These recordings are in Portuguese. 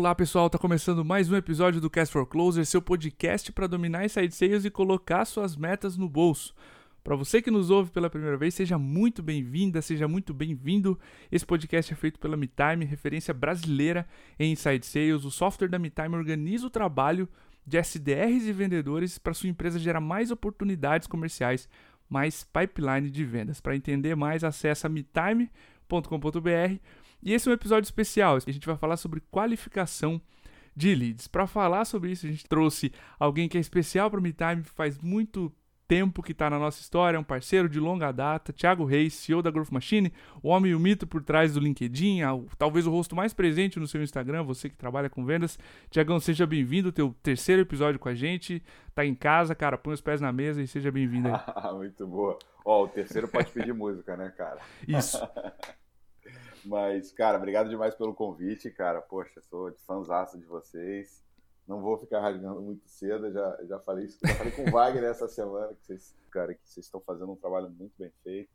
Olá pessoal, tá começando mais um episódio do Cast for Closer, seu podcast para dominar inside sales e colocar suas metas no bolso. Para você que nos ouve pela primeira vez, seja muito bem-vinda, seja muito bem-vindo. Esse podcast é feito pela MeTime, referência brasileira em inside sales. O software da MeTime organiza o trabalho de SDRs e vendedores para sua empresa gerar mais oportunidades comerciais, mais pipeline de vendas. Para entender mais, acesse metime.com.br e esse é um episódio especial. A gente vai falar sobre qualificação de leads. Para falar sobre isso, a gente trouxe alguém que é especial para o MeTime, faz muito tempo que está na nossa história, é um parceiro de longa data, Thiago Reis, CEO da Growth Machine, o homem e o mito por trás do LinkedIn, talvez o rosto mais presente no seu Instagram, você que trabalha com vendas. Tiagão, seja bem-vindo, teu terceiro episódio com a gente, tá em casa, cara, põe os pés na mesa e seja bem-vindo aí. Muito boa. Ó, o terceiro pode pedir música, né, cara? Isso. Mas, cara, obrigado demais pelo convite, cara. Poxa, sou de fãzaça de vocês. Não vou ficar rasgando muito cedo, já, já falei isso. Já falei com o Wagner essa semana, que vocês, cara, que vocês estão fazendo um trabalho muito bem feito.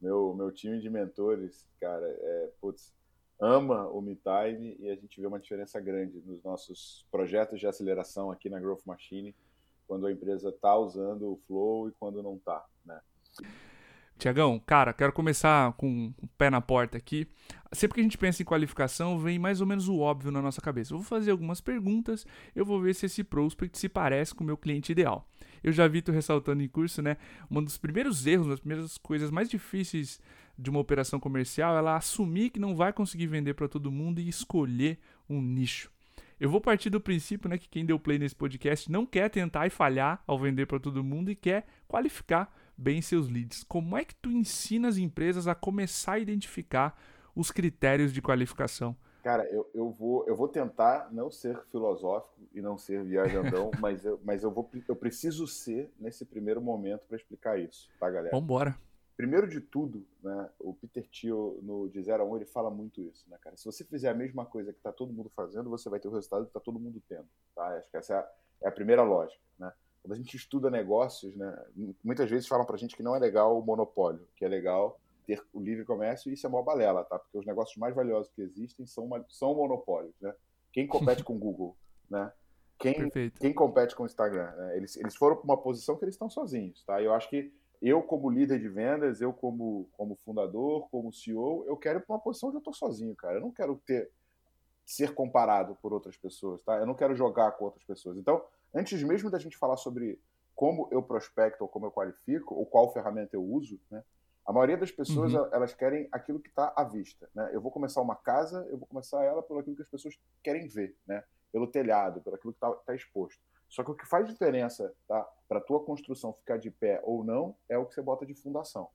Meu, meu time de mentores, cara, é, putz, ama o MeTime e a gente vê uma diferença grande nos nossos projetos de aceleração aqui na Growth Machine, quando a empresa está usando o Flow e quando não está, né? Tiagão, cara, quero começar com o pé na porta aqui. Sempre que a gente pensa em qualificação, vem mais ou menos o óbvio na nossa cabeça. Eu vou fazer algumas perguntas, eu vou ver se esse prospect se parece com o meu cliente ideal. Eu já vi tu ressaltando em curso, né? Um dos primeiros erros, uma das primeiras coisas mais difíceis de uma operação comercial ela assumir que não vai conseguir vender para todo mundo e escolher um nicho. Eu vou partir do princípio né, que quem deu play nesse podcast não quer tentar e falhar ao vender para todo mundo e quer qualificar bem seus leads. Como é que tu ensina as empresas a começar a identificar os critérios de qualificação? Cara, eu, eu, vou, eu vou tentar não ser filosófico e não ser viajandão, mas, eu, mas eu, vou, eu preciso ser nesse primeiro momento para explicar isso, tá, galera? Vambora. Primeiro de tudo, né, o Peter Thiel, no De 0 a 1, ele fala muito isso, né, cara? Se você fizer a mesma coisa que está todo mundo fazendo, você vai ter o resultado que está todo mundo tendo, tá? Acho que essa é a, é a primeira lógica, né? Quando a gente estuda negócios, né, muitas vezes falam para a gente que não é legal o monopólio, que é legal ter o livre comércio, e isso é uma balela, tá? Porque os negócios mais valiosos que existem são, uma, são monopólios, né? Quem compete com o Google, né? Quem, quem compete com o Instagram, né? eles, eles foram para uma posição que eles estão sozinhos, tá? Eu acho que eu como líder de vendas, eu como, como fundador, como CEO, eu quero ir para uma posição onde eu estou sozinho, cara. Eu não quero ter ser comparado por outras pessoas, tá? Eu não quero jogar com outras pessoas. Então, antes mesmo da gente falar sobre como eu prospecto ou como eu qualifico ou qual ferramenta eu uso, né? A maioria das pessoas uhum. elas querem aquilo que está à vista, né? Eu vou começar uma casa, eu vou começar ela pelo aquilo que as pessoas querem ver, né? Pelo telhado, pelo aquilo que está tá exposto. Só que o que faz diferença, tá? Para tua construção ficar de pé ou não é o que você bota de fundação.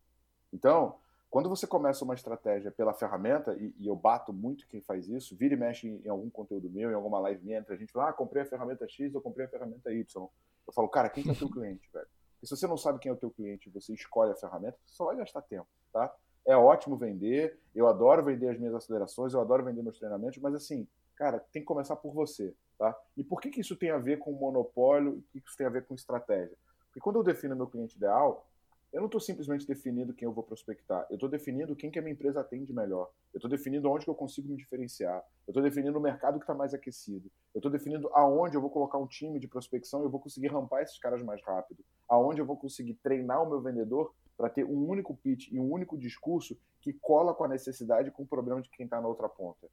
Então, quando você começa uma estratégia pela ferramenta, e, e, eu bato muito quem faz isso, vira e mexe em, em, algum conteúdo meu, em alguma live minha, entre a gente fala, ah, comprei a ferramenta X, eu comprei a ferramenta Y. Eu falo, cara, quem é o teu cliente, velho? Porque se você não sabe quem é o teu cliente você escolhe a ferramenta, você só vai gastar tempo, tá? É ótimo vender, eu adoro vender as minhas acelerações, eu adoro vender meus treinamentos, mas assim, cara, tem que começar por você, tá? E por que, que isso tem a ver com monopólio e o que, que isso tem a ver com estratégia? Porque quando eu defino meu cliente ideal, eu não estou simplesmente definindo quem eu vou prospectar. Eu estou definindo quem que a minha empresa atende melhor. Eu estou definindo onde que eu consigo me diferenciar. Eu estou definindo o mercado que está mais aquecido. Eu estou definindo aonde eu vou colocar um time de prospecção e eu vou conseguir rampar esses caras mais rápido. Aonde eu vou conseguir treinar o meu vendedor para ter um único pitch e um único discurso que cola com a necessidade e com o problema de quem está na outra ponta.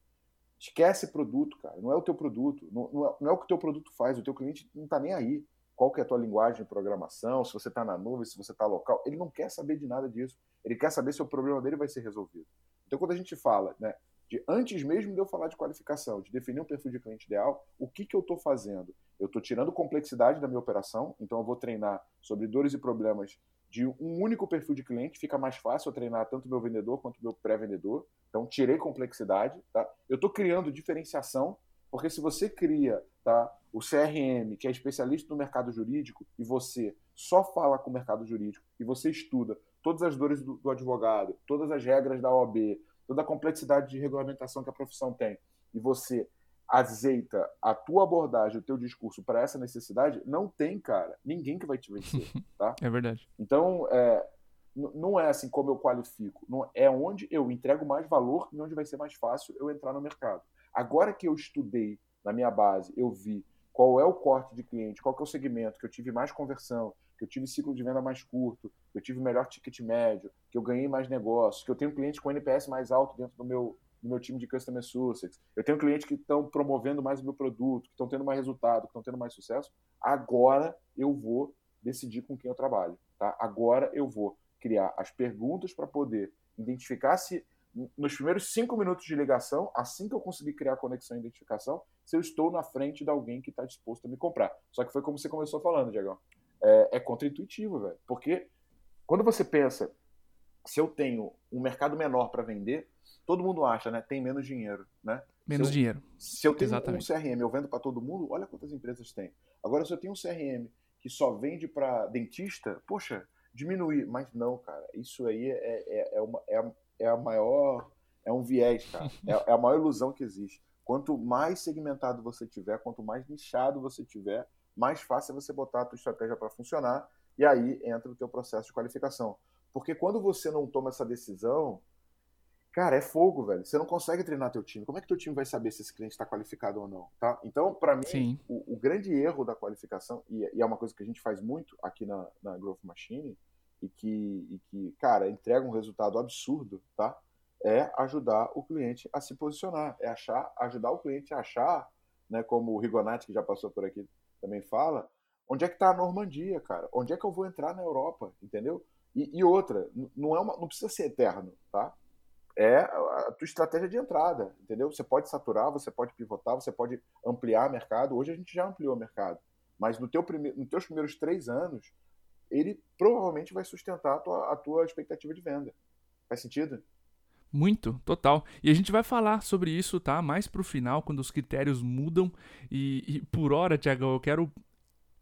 Esquece produto, cara. Não é o teu produto. Não, não, é, não é o que o teu produto faz. O teu cliente não está nem aí qual que é a tua linguagem de programação, se você está na nuvem, se você está local. Ele não quer saber de nada disso. Ele quer saber se o problema dele vai ser resolvido. Então, quando a gente fala, né, de antes mesmo de eu falar de qualificação, de definir um perfil de cliente ideal, o que, que eu estou fazendo? Eu estou tirando complexidade da minha operação, então eu vou treinar sobre dores e problemas de um único perfil de cliente, fica mais fácil eu treinar tanto meu vendedor quanto meu pré-vendedor. Então, tirei complexidade. Tá? Eu estou criando diferenciação porque se você cria tá, o CRM, que é especialista no mercado jurídico, e você só fala com o mercado jurídico, e você estuda todas as dores do, do advogado, todas as regras da OAB, toda a complexidade de regulamentação que a profissão tem, e você azeita a tua abordagem, o teu discurso para essa necessidade, não tem, cara, ninguém que vai te vencer, tá? É verdade. Então, é, não é assim como eu qualifico, não é onde eu entrego mais valor e onde vai ser mais fácil eu entrar no mercado. Agora que eu estudei na minha base, eu vi qual é o corte de cliente, qual é o segmento que eu tive mais conversão, que eu tive ciclo de venda mais curto, que eu tive melhor ticket médio, que eu ganhei mais negócios, que eu tenho clientes com NPS mais alto dentro do meu, do meu time de Customer Success, eu tenho clientes que estão promovendo mais o meu produto, que estão tendo mais resultado, que estão tendo mais sucesso, agora eu vou decidir com quem eu trabalho. Tá? Agora eu vou criar as perguntas para poder identificar se nos primeiros cinco minutos de ligação, assim que eu conseguir criar a conexão e identificação, se eu estou na frente de alguém que está disposto a me comprar. Só que foi como você começou falando, Diego. É, é contra-intuitivo, velho. Porque quando você pensa, se eu tenho um mercado menor para vender, todo mundo acha, né? Tem menos dinheiro, né? Menos se eu, dinheiro. Se eu tenho Exatamente. um CRM, eu vendo para todo mundo, olha quantas empresas tem. Agora, se eu tenho um CRM que só vende para dentista, poxa, diminuir. Mas não, cara. Isso aí é, é, é, uma, é, é a maior. É um viés, cara. É, é a maior ilusão que existe. Quanto mais segmentado você tiver, quanto mais nichado você tiver, mais fácil é você botar a tua estratégia para funcionar. E aí entra o teu processo de qualificação. Porque quando você não toma essa decisão, cara, é fogo, velho. Você não consegue treinar teu time. Como é que teu time vai saber se esse cliente está qualificado ou não? Tá? Então, para mim, o, o, grande erro da qualificação, e, e, é uma coisa que a gente faz muito aqui na, na Growth Machine, e que, e que, cara, entrega um resultado absurdo, tá? É ajudar o cliente a se posicionar, é achar, ajudar o cliente a achar, né, como o Rigonati, que já passou por aqui, também fala, onde é que está a Normandia, cara? Onde é que eu vou entrar na Europa, entendeu? E, e outra, não, é uma, não precisa ser eterno, tá? É a tua estratégia de entrada, entendeu? Você pode saturar, você pode pivotar, você pode ampliar mercado. Hoje a gente já ampliou o mercado. Mas no teu prime... nos teus primeiros três anos, ele provavelmente vai sustentar a tua, a tua expectativa de venda. Faz sentido? Muito, total. E a gente vai falar sobre isso, tá? Mais pro final, quando os critérios mudam. E, e por hora, Tiago, eu quero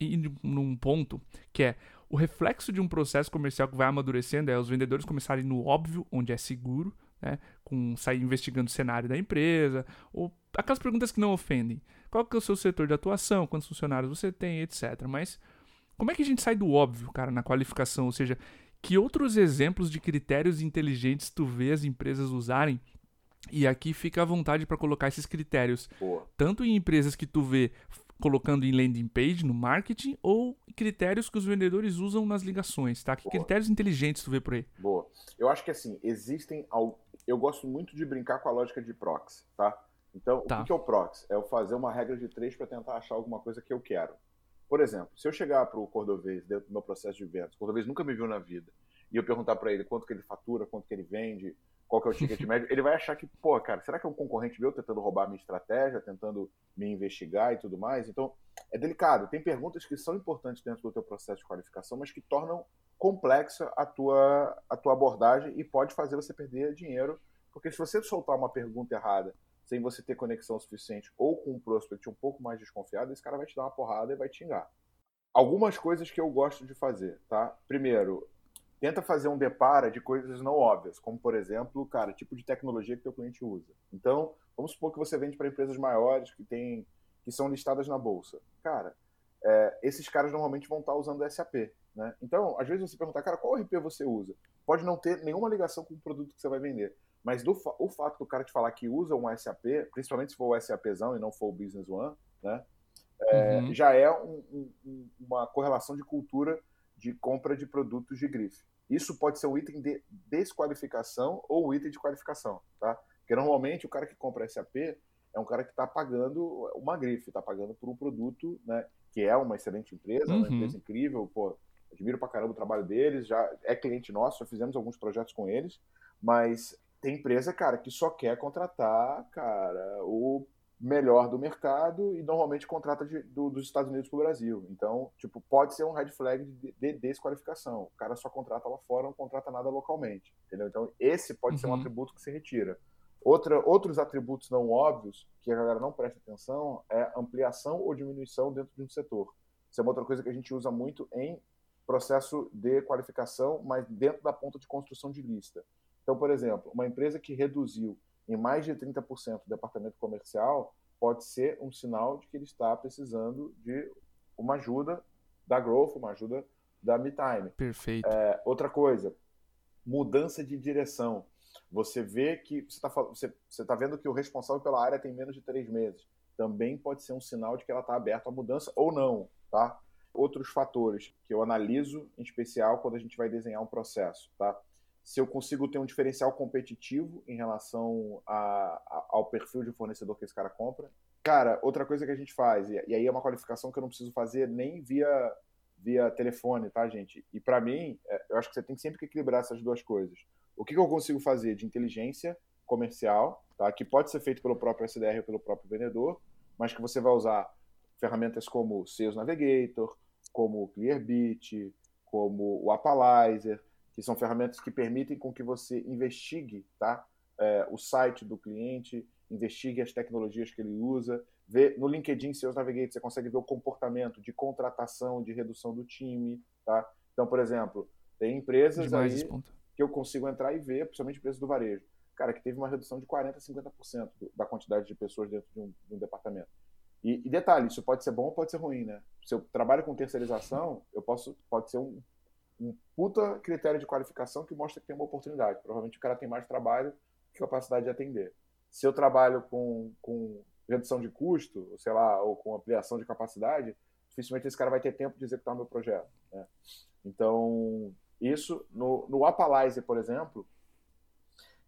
ir num ponto que é o reflexo de um processo comercial que vai amadurecendo é os vendedores começarem no óbvio, onde é seguro, né? Com sair investigando o cenário da empresa, ou aquelas perguntas que não ofendem. Qual que é o seu setor de atuação, quantos funcionários você tem, etc. Mas como é que a gente sai do óbvio, cara, na qualificação? Ou seja, que outros exemplos de critérios inteligentes tu vê as empresas usarem? E aqui fica à vontade para colocar esses critérios, Boa. tanto em empresas que tu vê colocando em landing page, no marketing, ou critérios que os vendedores usam nas ligações, tá? Que Boa. critérios inteligentes tu vê por aí? Boa. Eu acho que assim, existem. Eu gosto muito de brincar com a lógica de proxy, tá? Então, tá. o que é o proxy? É eu fazer uma regra de três para tentar achar alguma coisa que eu quero. Por exemplo, se eu chegar para o Cordovez dentro do meu processo de vendas, o Cordovez nunca me viu na vida, e eu perguntar para ele quanto que ele fatura, quanto que ele vende, qual que é o ticket médio, ele vai achar que, pô, cara, será que é um concorrente meu tentando roubar minha estratégia, tentando me investigar e tudo mais? Então, é delicado. Tem perguntas que são importantes dentro do teu processo de qualificação, mas que tornam complexa a tua, a tua abordagem e pode fazer você perder dinheiro, porque se você soltar uma pergunta errada sem você ter conexão suficiente ou com um prospect um pouco mais desconfiado, esse cara vai te dar uma porrada e vai te xingar. Algumas coisas que eu gosto de fazer, tá? Primeiro, tenta fazer um depara de coisas não óbvias, como por exemplo, cara, tipo de tecnologia que teu cliente usa. Então, vamos supor que você vende para empresas maiores que tem que são listadas na bolsa. Cara, é, esses caras normalmente vão estar usando SAP, né? Então, às vezes você pergunta, cara, qual RP você usa? Pode não ter nenhuma ligação com o produto que você vai vender, mas do, o fato do cara te falar que usa um SAP, principalmente se for o SAPzão e não for o Business One, né? É, uhum. Já é um, um, uma correlação de cultura de compra de produtos de grife. Isso pode ser um item de desqualificação ou um item de qualificação, tá? Porque normalmente o cara que compra SAP é um cara que está pagando uma grife, está pagando por um produto, né? Que é uma excelente empresa, uhum. uma empresa incrível, pô, admiro pra caramba o trabalho deles, já é cliente nosso, já fizemos alguns projetos com eles, mas tem empresa, cara, que só quer contratar, cara, o melhor do mercado e normalmente contrata de, do, dos Estados Unidos para o Brasil. Então, tipo, pode ser um red flag de, de, desqualificação. O cara só contrata lá fora, não contrata nada localmente, entendeu? Então, esse pode uhum. ser um uhum. atributo que se retira. Outra, outros atributos não óbvios que a galera não presta atenção é ampliação ou diminuição dentro de um setor. Isso é uma outra coisa que a gente usa muito em processo de qualificação, mas dentro da ponta de construção de lista. Então, por exemplo, uma empresa que reduziu em mais de 30% o departamento comercial pode ser um sinal de que ele está precisando de uma ajuda da Growth, uma ajuda da MeTime. Perfeito. É, outra coisa, mudança de direção. Você vê que você está você, você tá vendo que o responsável pela área tem menos de três meses. Também pode ser um sinal de que ela está aberta à mudança ou não, tá? Outros fatores que eu analiso, em especial quando a gente vai desenhar um processo, tá? Se eu consigo ter um diferencial competitivo em relação a, a, ao perfil de fornecedor que esse cara compra. Cara, outra coisa que a gente faz, e, e aí é uma qualificação que eu não preciso fazer nem via via telefone, tá, gente? E para mim, é, eu acho que você tem sempre que equilibrar essas duas coisas. O que, que eu consigo fazer de inteligência comercial, tá? que pode ser feito pelo próprio SDR ou pelo próprio vendedor, mas que você vai usar ferramentas como Sales Navigator, como o Clearbit, como o Appalizer, que são ferramentas que permitem com que você investigue tá? É, o site do cliente, investigue as tecnologias que ele usa, vê no LinkedIn Sales Navigator você consegue ver o comportamento de contratação, de redução do time, tá? Então, por exemplo, tem empresas Demais aí que eu consigo entrar e ver, principalmente empresas do varejo, cara, que teve uma redução de 40% a 50% da quantidade de pessoas dentro de um, de um departamento. E, e, detalhe, isso pode ser bom ou pode ser ruim, né? Se eu trabalho com terceirização, eu posso, pode ser um, um puta critério de qualificação que mostra que tem uma oportunidade. Provavelmente o cara tem mais trabalho que capacidade de atender. Se eu trabalho com, com redução de custo, sei lá, ou com ampliação de capacidade, dificilmente esse cara vai ter tempo de executar o meu projeto. Né? Então, isso, no, no Appalizer, por exemplo,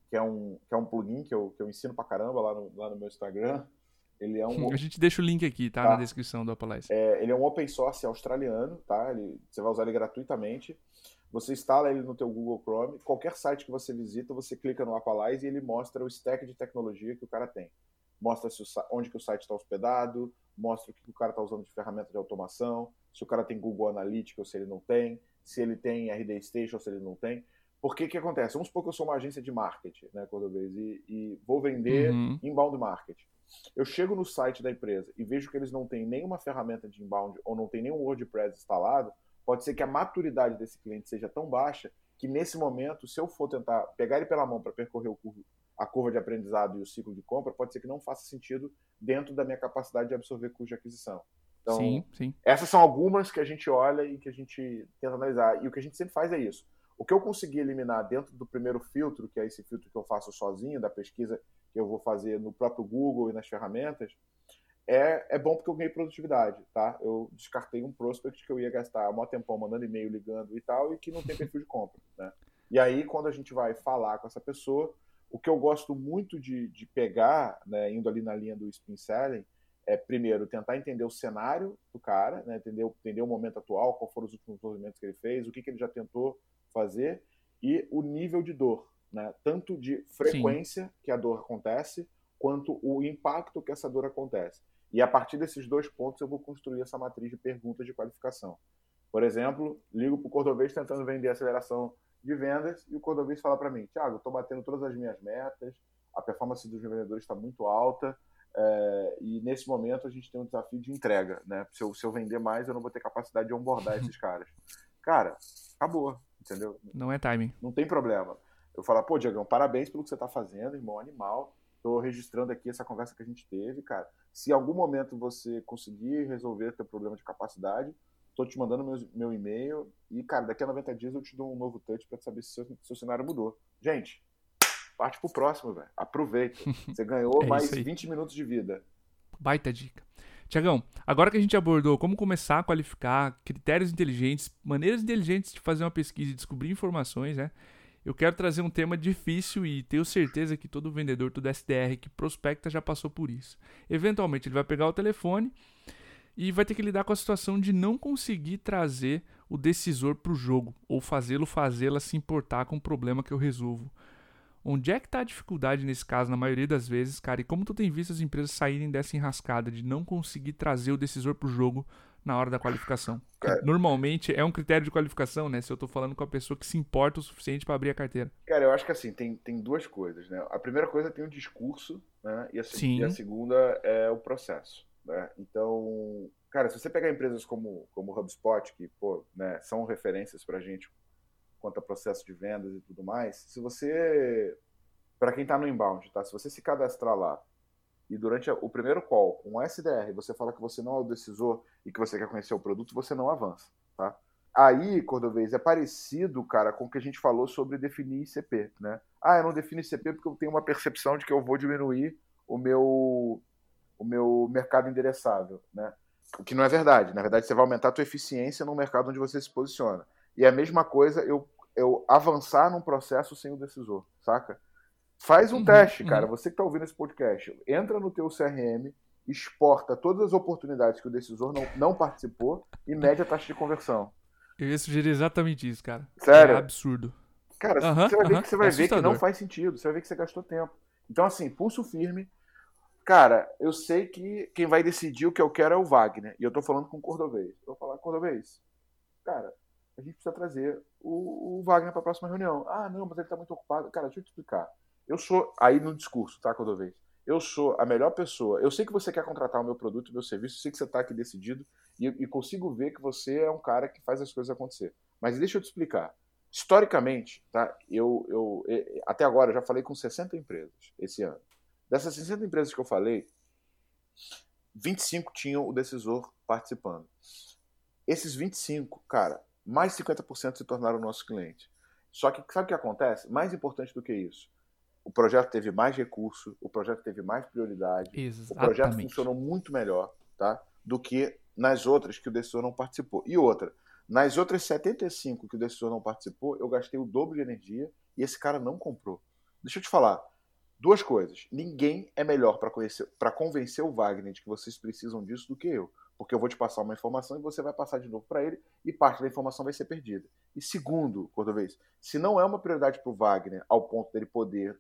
que é um, que é um plugin que eu, que eu ensino pra caramba lá no, lá no meu Instagram, ele é um... A gente deixa o link aqui, tá? tá. Na descrição do Appalizer. É, ele é um open source australiano, tá? Ele, você vai usar ele gratuitamente. Você instala ele no teu Google Chrome. Qualquer site que você visita, você clica no Appalizer e ele mostra o stack de tecnologia que o cara tem mostra se o, onde que o site está hospedado, mostra o que o cara está usando de ferramenta de automação, se o cara tem Google Analytics ou se ele não tem, se ele tem RD Station ou se ele não tem. Porque que acontece? Vamos supor que eu sou uma agência de marketing, né, Cordobês, e, e vou vender uhum. inbound marketing. Eu chego no site da empresa e vejo que eles não têm nenhuma ferramenta de inbound ou não tem nenhum WordPress instalado, pode ser que a maturidade desse cliente seja tão baixa que nesse momento, se eu for tentar pegar ele pela mão para percorrer o a curva de aprendizado e o ciclo de compra, pode ser que não faça sentido dentro da minha capacidade de absorver custo de aquisição. Então, sim, sim. essas são algumas que a gente olha e que a gente tenta analisar. E o que a gente sempre faz é isso. O que eu consegui eliminar dentro do primeiro filtro, que é esse filtro que eu faço sozinho, da pesquisa que eu vou fazer no próprio Google e nas ferramentas, é, é bom porque eu ganhei produtividade, tá? Eu descartei um prospect que eu ia gastar um tempão mandando e-mail, ligando e tal, e que não tem perfil de compra, né? E aí, quando a gente vai falar com essa pessoa, o que eu gosto muito de, de pegar, né, indo ali na linha do spin selling, é primeiro tentar entender o cenário do cara, né, entender, entender o momento atual, qual foram os últimos movimentos que ele fez, o que, que ele já tentou fazer e o nível de dor, né, tanto de frequência Sim. que a dor acontece, quanto o impacto que essa dor acontece. E a partir desses dois pontos eu vou construir essa matriz de perguntas de qualificação. Por exemplo, ligo para o Cordovez tentando vender aceleração de vendas e o Cordovez fala para mim, Thiago, estou batendo todas as minhas metas, a performance dos vendedores está muito alta é, e nesse momento a gente tem um desafio de entrega, né? Se eu, se eu vender mais, eu não vou ter capacidade de onboardar esses caras. Cara, acabou, entendeu? Não é timing. Não tem problema. Eu falo, pô, Diagão, parabéns pelo que você está fazendo, irmão, animal. Estou registrando aqui essa conversa que a gente teve, cara. Se em algum momento você conseguir resolver teu problema de capacidade, Tô te mandando meu, meu e-mail e, cara, daqui a 90 dias eu te dou um novo touch para saber se seu, seu cenário mudou. Gente, parte pro próximo, velho. Aproveita. Você ganhou é mais 20 minutos de vida. Baita dica. Tiagão, agora que a gente abordou como começar a qualificar, critérios inteligentes, maneiras inteligentes de fazer uma pesquisa e descobrir informações, né? Eu quero trazer um tema difícil e tenho certeza que todo vendedor, todo SDR que prospecta já passou por isso. Eventualmente ele vai pegar o telefone e vai ter que lidar com a situação de não conseguir trazer o decisor para o jogo ou fazê-lo fazê-la se importar com o problema que eu resolvo. Onde é que está a dificuldade nesse caso, na maioria das vezes, cara? E como tu tem visto as empresas saírem dessa enrascada de não conseguir trazer o decisor para o jogo na hora da qualificação? Cara, Normalmente é um critério de qualificação, né? Se eu estou falando com a pessoa que se importa o suficiente para abrir a carteira. Cara, eu acho que assim, tem, tem duas coisas, né? A primeira coisa tem o discurso, né? E a, e a segunda é o processo. Né? Então, cara, se você pegar empresas como, como o HubSpot, que pô, né, são referências para a gente quanto a processo de vendas e tudo mais, se você, para quem está no inbound, tá? se você se cadastrar lá e durante o primeiro call com o SDR você fala que você não é o decisor e que você quer conhecer o produto, você não avança. Tá? Aí, Cordovez, é parecido, cara, com o que a gente falou sobre definir ICP, né? Ah, eu não defino ICP porque eu tenho uma percepção de que eu vou diminuir o meu, o meu mercado endereçável, né? O que não é verdade. Na verdade, você vai aumentar a tua eficiência no mercado onde você se posiciona. E é a mesma coisa eu, eu avançar num processo sem o decisor, saca? Faz um uhum, teste, uhum. cara. Você que está ouvindo esse podcast, entra no teu CRM, exporta todas as oportunidades que o decisor não, não participou e mede a taxa de conversão. Eu ia sugerir exatamente isso, cara. Sério? É absurdo. Cara, uhum, você vai ver que você vai é ver que não faz sentido. Você vai ver que você gastou tempo. Então, assim, pulso firme. Cara, eu sei que quem vai decidir o que eu quero é o Wagner. E eu tô falando com o Cordovez. Eu vou falar, Cordovez, cara, a gente precisa trazer o, o Wagner para a próxima reunião. Ah, não, mas ele tá muito ocupado. Cara, deixa eu te explicar. Eu sou, aí no discurso, tá, Cordovez? Eu sou a melhor pessoa. Eu sei que você quer contratar o meu produto, o meu serviço, eu sei que você está aqui decidido e, e consigo ver que você é um cara que faz as coisas acontecer. Mas deixa eu te explicar. Historicamente, tá? Eu, eu, até agora eu já falei com 60 empresas esse ano. Dessas 60 empresas que eu falei, 25 tinham o decisor participando. Esses 25, cara, mais 50% se tornaram nossos clientes. Só que sabe o que acontece? Mais importante do que isso, o projeto teve mais recurso, o projeto teve mais prioridade, Exatamente. o projeto funcionou muito melhor, tá? Do que nas outras que o decisor não participou. E outra, nas outras 75 que o decisor não participou, eu gastei o dobro de energia e esse cara não comprou. Deixa eu te falar, duas coisas. Ninguém é melhor para convencer o Wagner de que vocês precisam disso do que eu. Porque eu vou te passar uma informação e você vai passar de novo para ele e parte da informação vai ser perdida. E segundo, Cordovez, se não é uma prioridade para o Wagner ao ponto dele poder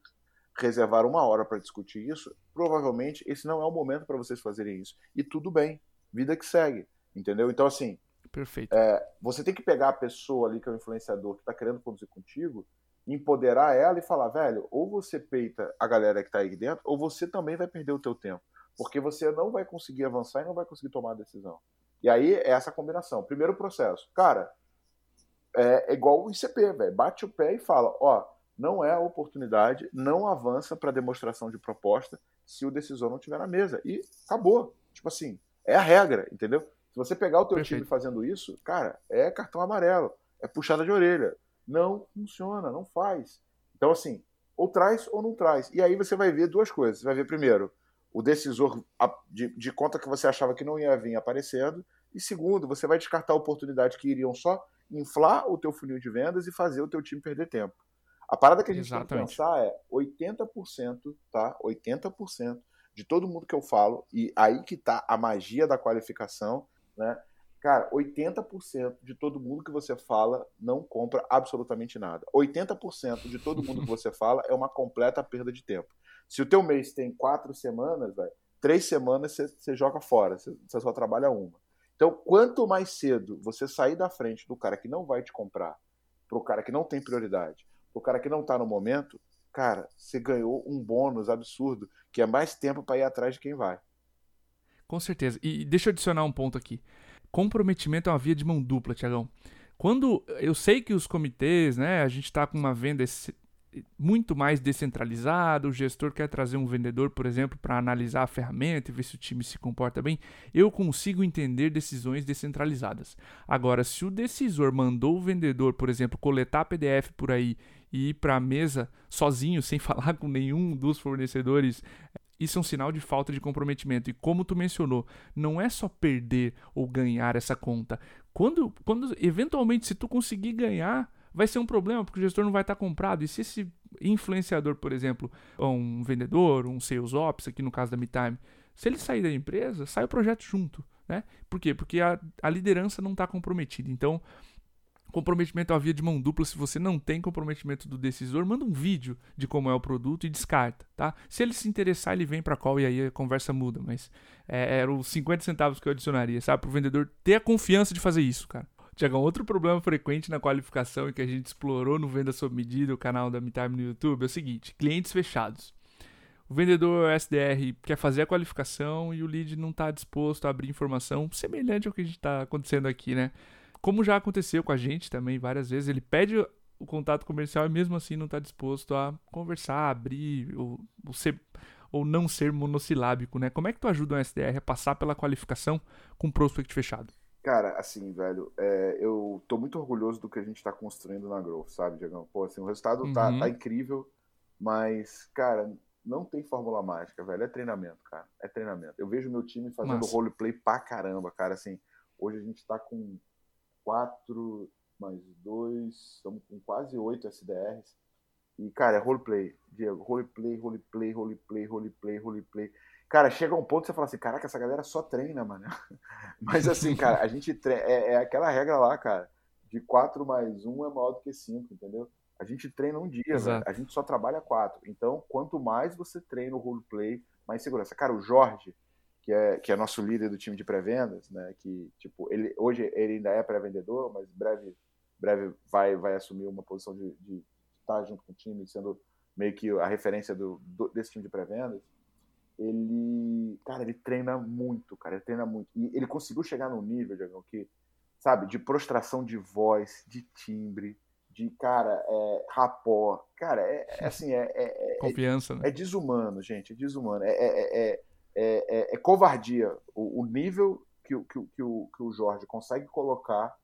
reservar uma hora para discutir isso, provavelmente esse não é o momento para vocês fazerem isso. E tudo bem, vida que segue, entendeu? Então, assim, Perfeito. É, você tem que pegar a pessoa ali que é o influenciador que está querendo produzir contigo, empoderar ela e falar, velho, ou você peita a galera que está aí dentro, ou você também vai perder o teu tempo, porque você não vai conseguir avançar e não vai conseguir tomar a decisão. E aí é essa combinação. Primeiro processo, cara, é, é igual o ICP, velho, bate o pé e fala, ó, não é a oportunidade, não avança para demonstração de proposta se o decisor não estiver na mesa. E acabou. Tipo assim, é a regra, entendeu? Se você pegar o teu Perfeito. time fazendo isso, cara, é cartão amarelo, é puxada de orelha. Não funciona, não faz. Então, assim, ou traz ou não traz. E aí você vai ver duas coisas. Você vai ver, primeiro, o decisor de, de conta que você achava que não ia vir aparecendo. E segundo, você vai descartar oportunidades que iriam só inflar o teu funil de vendas e fazer o teu time perder tempo. A parada que a gente Exatamente. tem que pensar é 80%, tá? 80% de todo mundo que eu falo, e aí que tá a magia da qualificação, né? Cara, 80% de todo mundo que você fala não compra absolutamente nada. 80% de todo mundo que você fala é uma completa perda de tempo. Se o teu mês tem quatro semanas, véio, três semanas você, joga fora, você, você só trabalha uma. Então, quanto mais cedo você sair da frente do cara que não vai te comprar, para o cara que não tem prioridade, o cara que não está no momento, cara, você ganhou um bônus absurdo, que é mais tempo para ir atrás de quem vai. Com certeza. E deixa eu adicionar um ponto aqui. Comprometimento é uma via de mão dupla, Tiagão. Quando eu sei que os comitês, né, a gente está com uma venda muito mais descentralizada, o gestor quer trazer um vendedor, por exemplo, para analisar a ferramenta e ver se o time se comporta bem, eu consigo entender decisões descentralizadas. Agora, se o decisor mandou o vendedor, por exemplo, coletar PDF por aí e ir para a mesa sozinho, sem falar com nenhum dos fornecedores, isso é um sinal de falta de comprometimento. E como tu mencionou, não é só perder ou ganhar essa conta. Quando, quando eventualmente, se tu conseguir ganhar, vai ser um problema, porque o gestor não vai estar comprado. E se esse influenciador, por exemplo, um vendedor, um sales ops, aqui no caso da MeTime, se ele sair da empresa, sai o projeto junto. Né? Por quê? Porque a, a liderança não está comprometida. Então, Comprometimento uma via de mão dupla. Se você não tem comprometimento do decisor, manda um vídeo de como é o produto e descarta, tá? Se ele se interessar, ele vem para qual e aí a conversa muda. Mas é, era os 50 centavos que eu adicionaria, sabe? Para o vendedor ter a confiança de fazer isso, cara. Tiagão, outro problema frequente na qualificação e que a gente explorou no Venda Sob Medida, o canal da MeTime no YouTube, é o seguinte: clientes fechados. O vendedor SDR quer fazer a qualificação e o lead não está disposto a abrir informação semelhante ao que está acontecendo aqui, né? Como já aconteceu com a gente também várias vezes, ele pede o contato comercial e mesmo assim não está disposto a conversar, abrir ou, ou, ser, ou não ser monossilábico, né? Como é que tu ajuda o SDR a passar pela qualificação com prospect fechado? Cara, assim, velho, é, eu tô muito orgulhoso do que a gente tá construindo na Growth, sabe, Diego? Pô, assim, o resultado tá, uhum. tá, tá incrível, Mas, cara, não tem fórmula mágica, velho. É treinamento, cara. É treinamento. Eu vejo meu time fazendo Nossa. roleplay pra caramba, cara. Assim, hoje a gente tá com quatro mais dois, estamos com quase oito SDRs. E, cara, é roleplay, Diego. Roleplay, roleplay, roleplay, roleplay, roleplay. Cara, chega um ponto que você fala assim, caraca, essa galera só treina, mano. Mas assim, cara, a gente treina, é, é, aquela regra lá, cara, de 4 mais 1 é maior do que 5, entendeu? A gente treina um dia, velho. a gente só trabalha quatro. Então, quanto mais você treina o roleplay, mais segurança. Cara, o Jorge, que é, que é nosso líder do time de pré-vendas, né? Que, tipo, ele, hoje ele ainda é pré-vendedor, mas breve, breve vai, vai assumir uma posição de, de estar junto com o time, sendo meio que a referência do, do desse time de pré-vendas. Ele, cara, ele treina muito, cara, ele treina muito. E ele conseguiu chegar num nível, Diego, que, sabe, de prostração de voz, de timbre, de, cara, é, rapó. Cara, é, é assim, é, é, é Confiança, é, né? É desumano, gente, é desumano. É, é, é, é covardia o, o nível que, que, que, o, que o Jorge consegue colocar.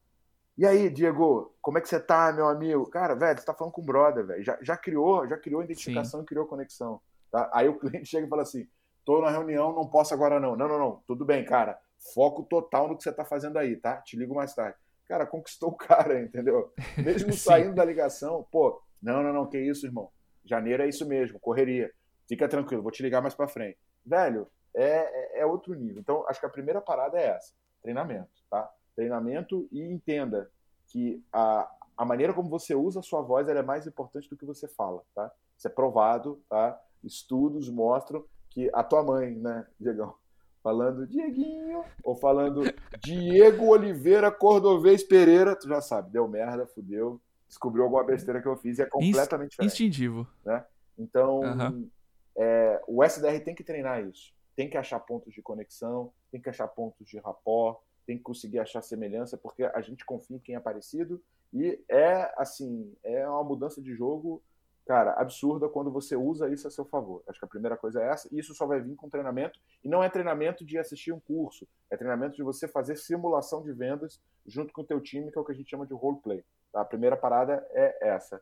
E aí, Diego, como é que você tá, meu amigo? Cara, velho, você tá falando com o brother, velho. Já, já criou, já criou identificação Sim. e criou conexão. Tá? Aí o cliente chega e fala assim: tô na reunião, não posso agora não. Não, não, não. Tudo bem, cara. Foco total no que você tá fazendo aí, tá? Te ligo mais tarde cara, conquistou o cara, entendeu? Mesmo saindo da ligação, pô, não, não, não, que isso, irmão. Janeiro é isso mesmo, correria. Fica tranquilo, vou te ligar mais para frente. Velho, é, é, é outro nível. Então, acho que a primeira parada é essa: treinamento, tá? Treinamento e entenda que a, a maneira como você usa a sua voz é mais importante do que você fala, tá? Isso é provado, tá? Estudos mostram que a tua mãe, né, Diegão, falando Dieguinho, ou falando Diego Oliveira Cordovez Pereira, tu já sabe, deu merda, fudeu, descobriu alguma besteira que eu fiz e é completamente diferente. Instintivo. Né? Então, uhum. é, o SDR tem que treinar isso. Tem que achar pontos de conexão, tem que achar pontos de rapport, tem que conseguir achar semelhança, porque a gente confia em quem é parecido e é, assim, é uma mudança de jogo cara, absurda quando você usa isso a seu favor. Acho que a primeira coisa é essa, e isso só vai vir com treinamento, e não é treinamento de assistir um curso, é treinamento de você fazer simulação de vendas junto com o teu time, que é o que a gente chama de roleplay. Tá? A primeira parada é essa.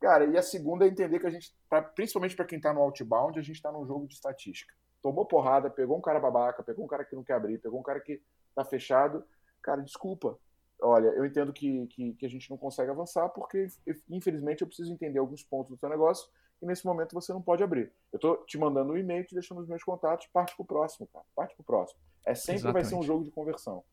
Cara, e a segunda é entender que a gente, tá, principalmente para quem está no outbound, a gente está num jogo de estatística. Tomou porrada, pegou um cara babaca, pegou um cara que não quer abrir, pegou um cara que tá fechado. Cara, desculpa, olha, eu entendo que, que, que, a gente não consegue avançar porque, infelizmente, eu preciso entender alguns pontos do seu negócio e nesse momento você não pode abrir. Eu estou te mandando um e-mail, te deixando os meus contatos, parte para o próximo, cara. Parte para o próximo. É sempre Exatamente. vai ser um jogo de conversão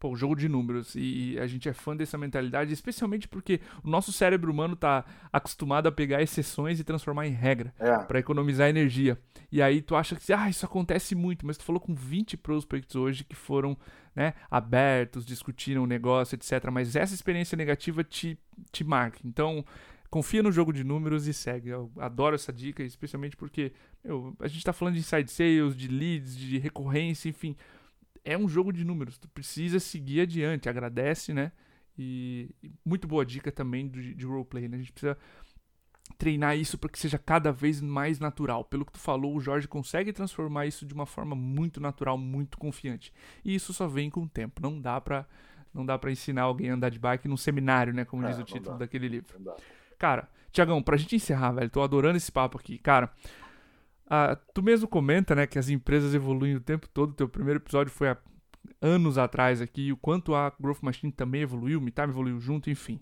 pô, jogo de números. E a gente é fã dessa mentalidade, especialmente porque o nosso cérebro humano tá acostumado a pegar exceções e transformar em regra é. para economizar energia. E aí tu acha que ah, isso acontece muito, mas tu falou com 20 prospects hoje que foram né, abertos, discutiram o negócio, etc. Mas essa experiência negativa te, te marca. Então, confia no jogo de números e segue. Eu adoro essa dica, especialmente porque meu, a gente está falando de inside sales, de leads, de recorrência, enfim é um jogo de números. Tu precisa seguir adiante. Agradece, né? E, e muito boa dica também de, de roleplay, né? A gente precisa treinar isso para que seja cada vez mais natural. Pelo que tu falou, o Jorge consegue transformar isso de uma forma muito natural, muito confiante. E isso só vem com o tempo. Não dá para não dá para ensinar alguém a andar de bike num seminário, né, como é, diz o título daquele livro. Cara, Tiagão, pra gente encerrar, velho, tô adorando esse papo aqui. Cara, ah, tu mesmo comenta, né, que as empresas evoluem o tempo todo. Teu primeiro episódio foi há anos atrás aqui. O quanto a Growth Machine também evoluiu, o Mitime evoluiu junto, enfim.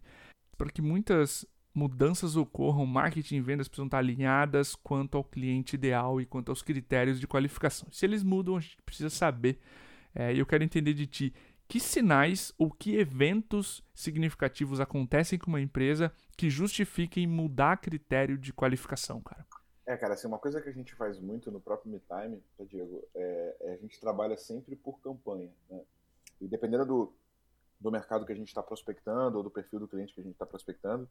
Para que muitas mudanças ocorram, marketing e vendas precisam estar alinhadas quanto ao cliente ideal e quanto aos critérios de qualificação. Se eles mudam, a gente precisa saber. É, e eu quero entender de ti que sinais ou que eventos significativos acontecem com uma empresa que justifiquem mudar critério de qualificação, cara. É, cara, assim, uma coisa que a gente faz muito no próprio MeTime, tá, Diego, é, é, a gente trabalha sempre por campanha, né? E dependendo do, do mercado que a gente está prospectando ou do perfil do cliente que a gente está prospectando,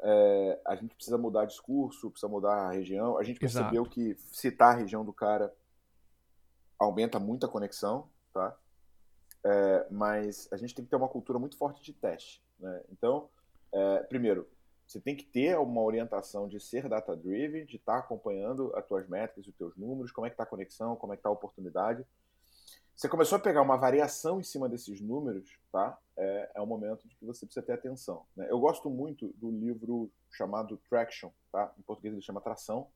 é, a gente precisa mudar discurso, precisa mudar a região. A gente percebeu Exato. que citar a região do cara aumenta muito a conexão, tá? É, mas a gente tem que ter uma cultura muito forte de teste, né? Então, é, primeiro, você tem que ter uma orientação de ser data-driven, de estar tá acompanhando as tuas métricas, os teus números, como é que está a conexão, como é que está a oportunidade. você começou a pegar uma variação em cima desses números, tá? É, é um momento de que você precisa ter atenção. Né? Eu gosto muito do livro chamado Traction, tá? Em português ele chama Tração.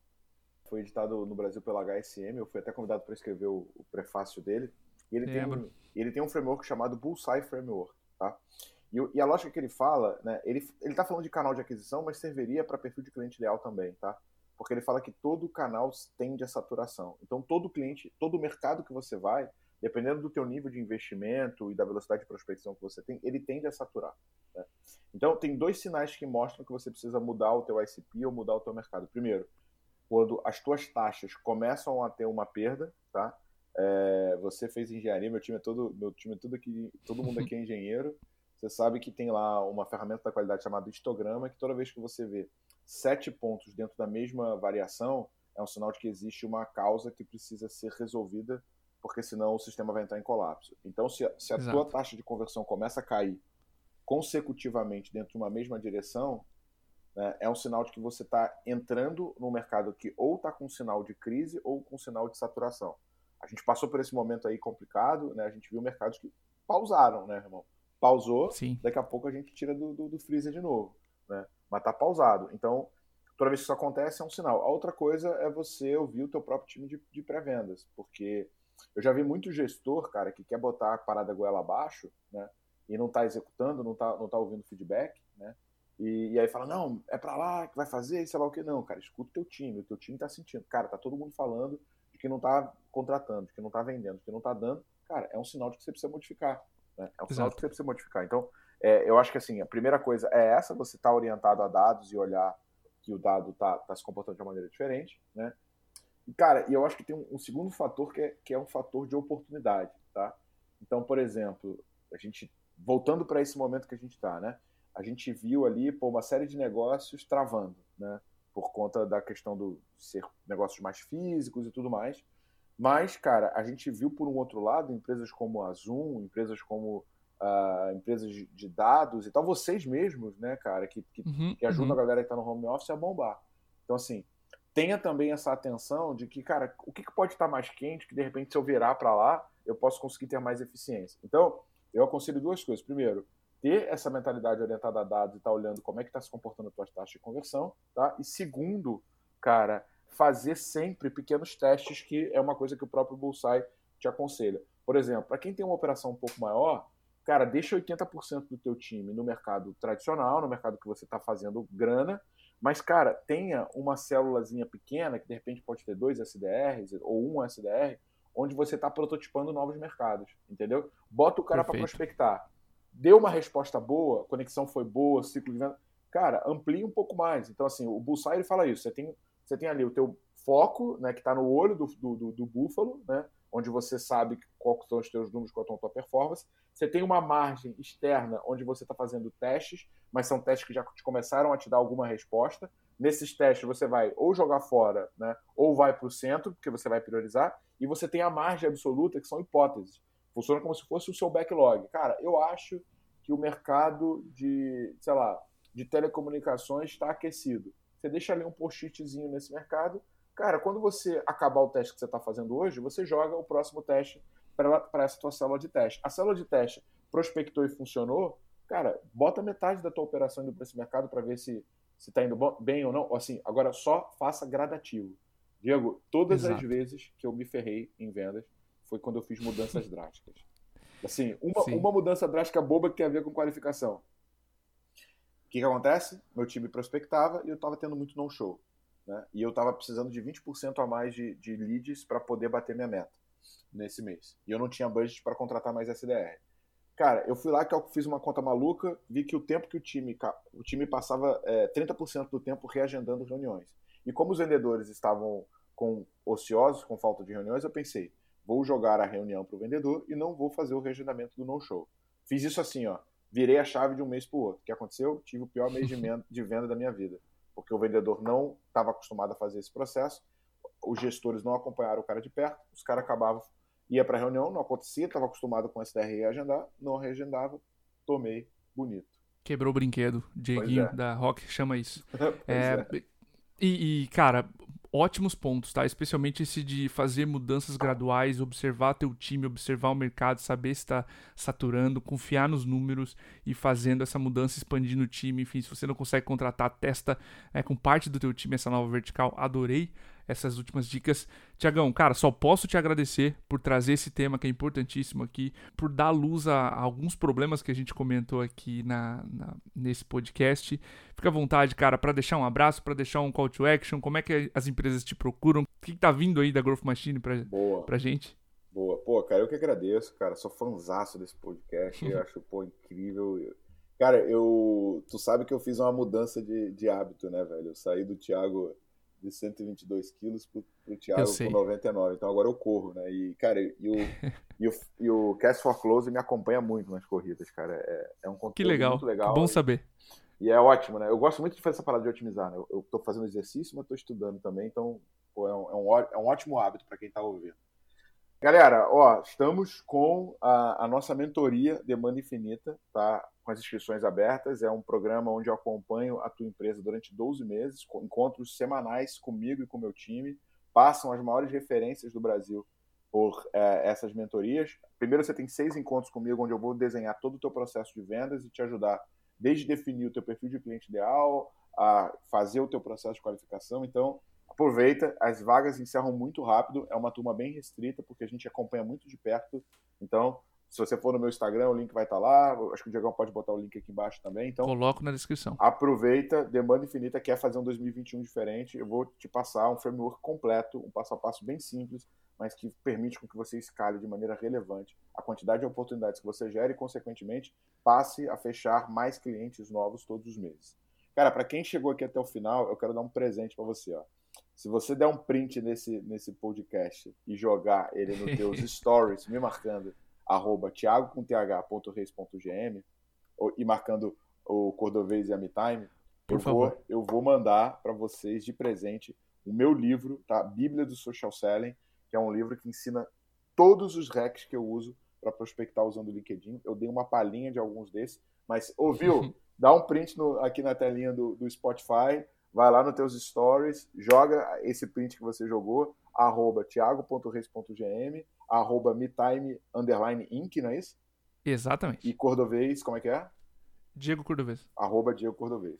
Foi editado no Brasil pela HSM. Eu fui até convidado para escrever o, o, prefácio dele. E ele tem, um, ele tem um framework chamado Bullseye Framework, tá? E, e, a lógica que ele fala, né? Ele está falando de canal de aquisição, mas serviria para perfil de cliente ideal também, tá? Porque ele fala que todo canal tende a saturação. Então todo cliente, todo mercado que você vai, dependendo do teu nível de investimento e da velocidade de prospecção que você tem, ele tende a saturar. Né? Então, tem dois sinais que mostram que você precisa mudar o teu ICP ou mudar o teu mercado. Primeiro, quando as tuas taxas começam a ter uma perda, tá? É, você fez engenharia, meu time é todo, meu time é tudo aqui, todo mundo aqui é engenheiro. Você sabe que tem lá uma ferramenta da qualidade chamada histograma, que toda vez que você vê sete pontos dentro da mesma variação, é um sinal de que existe uma causa que precisa ser resolvida porque senão o sistema vai entrar em colapso. Então, se, se a tua taxa de conversão começa a cair consecutivamente dentro de uma mesma direção, né, é um sinal de que você está entrando no mercado que ou está com sinal de crise ou com sinal de saturação. A gente passou por esse momento aí complicado, né? A gente viu mercados que pausaram, né, irmão? Pausou, Sim. daqui a pouco a gente tira do, do, do freezer de novo, né? Mas tá pausado. Então, toda vez que isso acontece, é um sinal. A outra coisa é você ouvir o teu próprio time de, de pré-vendas, porque eu já vi muito gestor, cara, que quer botar a parada goela abaixo, né? E não tá executando, não tá, não tá ouvindo feedback, né? E, e aí fala, não, é para lá que vai fazer, sei lá o que. Não, cara, escuta o teu time, o teu time tá sentindo. Cara, tá todo mundo falando de que não tá contratando, de que não tá vendendo, de que não tá dando. Cara, é um sinal de que você precisa modificar. Né? É um sinal que você precisa modificar. Então, é, eu acho que assim, a primeira coisa é essa, você tá orientado a dados e olhar que o dado tá, tá se comportando de uma maneira diferente, né? Cara, e eu acho que tem um, um segundo fator que é, que é um fator de oportunidade, tá? Então, por exemplo, a gente voltando para esse momento que a gente está, né? A gente viu ali pô, uma série de negócios travando, né? Por conta da questão do ser negócios mais físicos e tudo mais. Mas, cara, a gente viu por um outro lado empresas como a Zoom, empresas como uh, empresas de dados e tal, vocês mesmos, né, cara, que, que, uhum, que ajudam uhum. a galera que está no home office a bombar. Então, assim, tenha também essa atenção de que, cara, o que, que pode estar mais quente que de repente se eu virar para lá, eu posso conseguir ter mais eficiência. Então, eu aconselho duas coisas. Primeiro, ter essa mentalidade orientada a dados e estar tá olhando como é que está se comportando a tua taxa de conversão, tá? E segundo, cara, fazer sempre pequenos testes, que é uma coisa que o próprio Bullseye te aconselha. Por exemplo, para quem tem uma operação um pouco maior, cara, deixa 80% do teu time no mercado tradicional, no mercado que você está fazendo grana, mas, cara, tenha uma célulazinha pequena, que de repente pode ter dois SDRs ou um SDR, onde você está prototipando novos mercados, entendeu? Bota o cara para prospectar. Deu uma resposta boa, conexão foi boa, ciclo de venda. Cara, amplie um pouco mais. Então, assim, o Bullseye fala isso. Você tem, você tem ali o teu foco, né, que está no olho do, do, do, búfalo, né? onde você sabe quais são os teus números, qual é a tua performance. Você tem uma margem externa onde você está fazendo testes, mas são testes que já começaram a te dar alguma resposta. Nesses testes você vai ou jogar fora, né, ou vai para o centro, porque você vai priorizar, e você tem a margem absoluta, que são hipóteses. Funciona como se fosse o seu backlog. Cara, eu acho que o mercado de, sei lá, de telecomunicações está aquecido. Você deixa ali um post-itzinho nesse mercado, Cara, quando você acabar o teste que você está fazendo hoje, você joga o próximo teste para essa tua célula de teste. A célula de teste prospectou e funcionou, cara, bota metade da tua operação indo para esse mercado para ver se se está indo bem ou não. Assim, agora só faça gradativo. Diego, todas Exato. as vezes que eu me ferrei em vendas foi quando eu fiz mudanças drásticas. Assim, uma, uma mudança drástica boba que tem a ver com qualificação. O que, que acontece? Meu time prospectava e eu estava tendo muito no-show. Né? E eu estava precisando de 20% a mais de, de leads para poder bater minha meta nesse mês. E eu não tinha budget para contratar mais SDR. Cara, eu fui lá que eu fiz uma conta maluca, vi que o tempo que o time, o time passava é, 30% do tempo reagendando reuniões. E como os vendedores estavam com ociosos, com falta de reuniões, eu pensei, vou jogar a reunião para o vendedor e não vou fazer o reagendamento do no-show. Fiz isso assim, ó, virei a chave de um mês para o outro. O que aconteceu? Tive o pior mês de venda da minha vida porque o vendedor não estava acostumado a fazer esse processo, os gestores não acompanharam o cara de perto, os caras acabavam, ia para a reunião, não acontecia, estava acostumado com o SDR e agendar, não reagendava, tomei, bonito. Quebrou o brinquedo, Dieguinho é. da Rock chama isso. é, é. E, e, cara, ótimos pontos, tá? Especialmente esse de fazer mudanças graduais, observar teu time, observar o mercado, saber se está saturando, confiar nos números e fazendo essa mudança, expandindo o time. Enfim, se você não consegue contratar, testa é, com parte do teu time essa nova vertical. Adorei essas últimas dicas. Tiagão, cara, só posso te agradecer por trazer esse tema que é importantíssimo aqui, por dar luz a, a alguns problemas que a gente comentou aqui na, na nesse podcast. Fica à vontade, cara, para deixar um abraço, para deixar um call to action, como é que as empresas te procuram, o que, que tá vindo aí da Growth Machine pra, Boa. pra gente? Boa, pô, cara, eu que agradeço, cara, sou fanzaço desse podcast, eu acho, pô, incrível. Cara, eu. Tu sabe que eu fiz uma mudança de, de hábito, né, velho? Eu saí do Thiago de 122 quilos pro, pro Thiago com 99. Então agora eu corro, né? E, cara, e o, e o, e o Cast for Close me acompanha muito nas corridas, cara. É, é um conteúdo que legal. muito legal. Que bom saber. E é ótimo, né? Eu gosto muito de fazer essa parada de otimizar, né? Eu, eu tô fazendo exercício, mas tô estudando também, então pô, é, um, é, um, é um ótimo hábito para quem tá ouvindo. Galera, ó, estamos com a, a, nossa mentoria Demanda Infinita, tá? Com as inscrições abertas. É um programa onde eu acompanho a tua empresa durante 12 meses, com encontros semanais comigo e com o meu time. Passam as maiores referências do Brasil por é, essas mentorias. Primeiro, você tem seis encontros comigo, onde eu vou desenhar todo o teu processo de vendas e te ajudar desde definir o teu perfil de cliente ideal, a fazer o teu processo de qualificação. Então, aproveita, as vagas encerram muito rápido, é uma turma bem restrita, porque a gente acompanha muito de perto. Então, se você for no meu Instagram, o link vai estar lá. Acho que o Diegão pode botar o link aqui embaixo também. Então, coloco na descrição. Aproveita, demanda infinita, quer fazer um 2021 diferente. Eu vou te passar um framework completo, um passo a passo bem simples, mas que permite com que você escale de maneira relevante a quantidade de oportunidades que você gera e, consequentemente, passe a fechar mais clientes novos todos os meses. Cara, para quem chegou aqui até o final, eu quero dar um presente para você, ó. Se você der um print nesse, nesse podcast e jogar ele nos teus stories, me marcando arroba thiago com th.reis.gm e marcando o Cordovez e a MeTime, eu vou, eu vou mandar para vocês de presente o meu livro, tá? Bíblia do Social Selling, que é um livro que ensina todos os hacks que eu uso para prospectar usando o LinkedIn. Eu dei uma palhinha de alguns desses, mas ouviu? Dá um print no, aqui na telinha do, do Spotify, vai lá nos teus stories, joga esse print que você jogou, arroba thiago.reis.gm, arroba metime, underline inc, não é isso? Exatamente. E Cordovez, como é que é? Diego Cordovez. Arroba Diego Cordovez.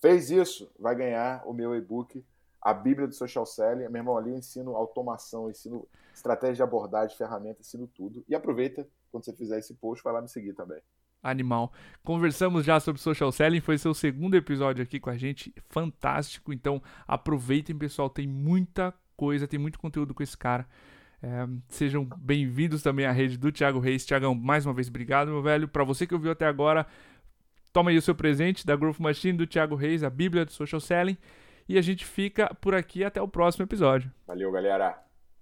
Fez isso, vai ganhar o meu e-book, a Bíblia do Social Selling. Meu irmão, ali eu ensino automação, ensino estratégia de abordagem, ferramenta, ensino tudo. E aproveita, quando você fizer esse post, vai lá me seguir também animal. Conversamos já sobre social selling, foi seu segundo episódio aqui com a gente, fantástico. Então aproveitem, pessoal, tem muita coisa, tem muito conteúdo com esse cara. É, sejam bem-vindos também à rede do Thiago Reis. Thiagão, mais uma vez, obrigado, meu velho. Para você que ouviu até agora, toma aí o seu presente da Growth Machine do Thiago Reis, a Bíblia do Social Selling. E a gente fica por aqui até o próximo episódio. Valeu, galera.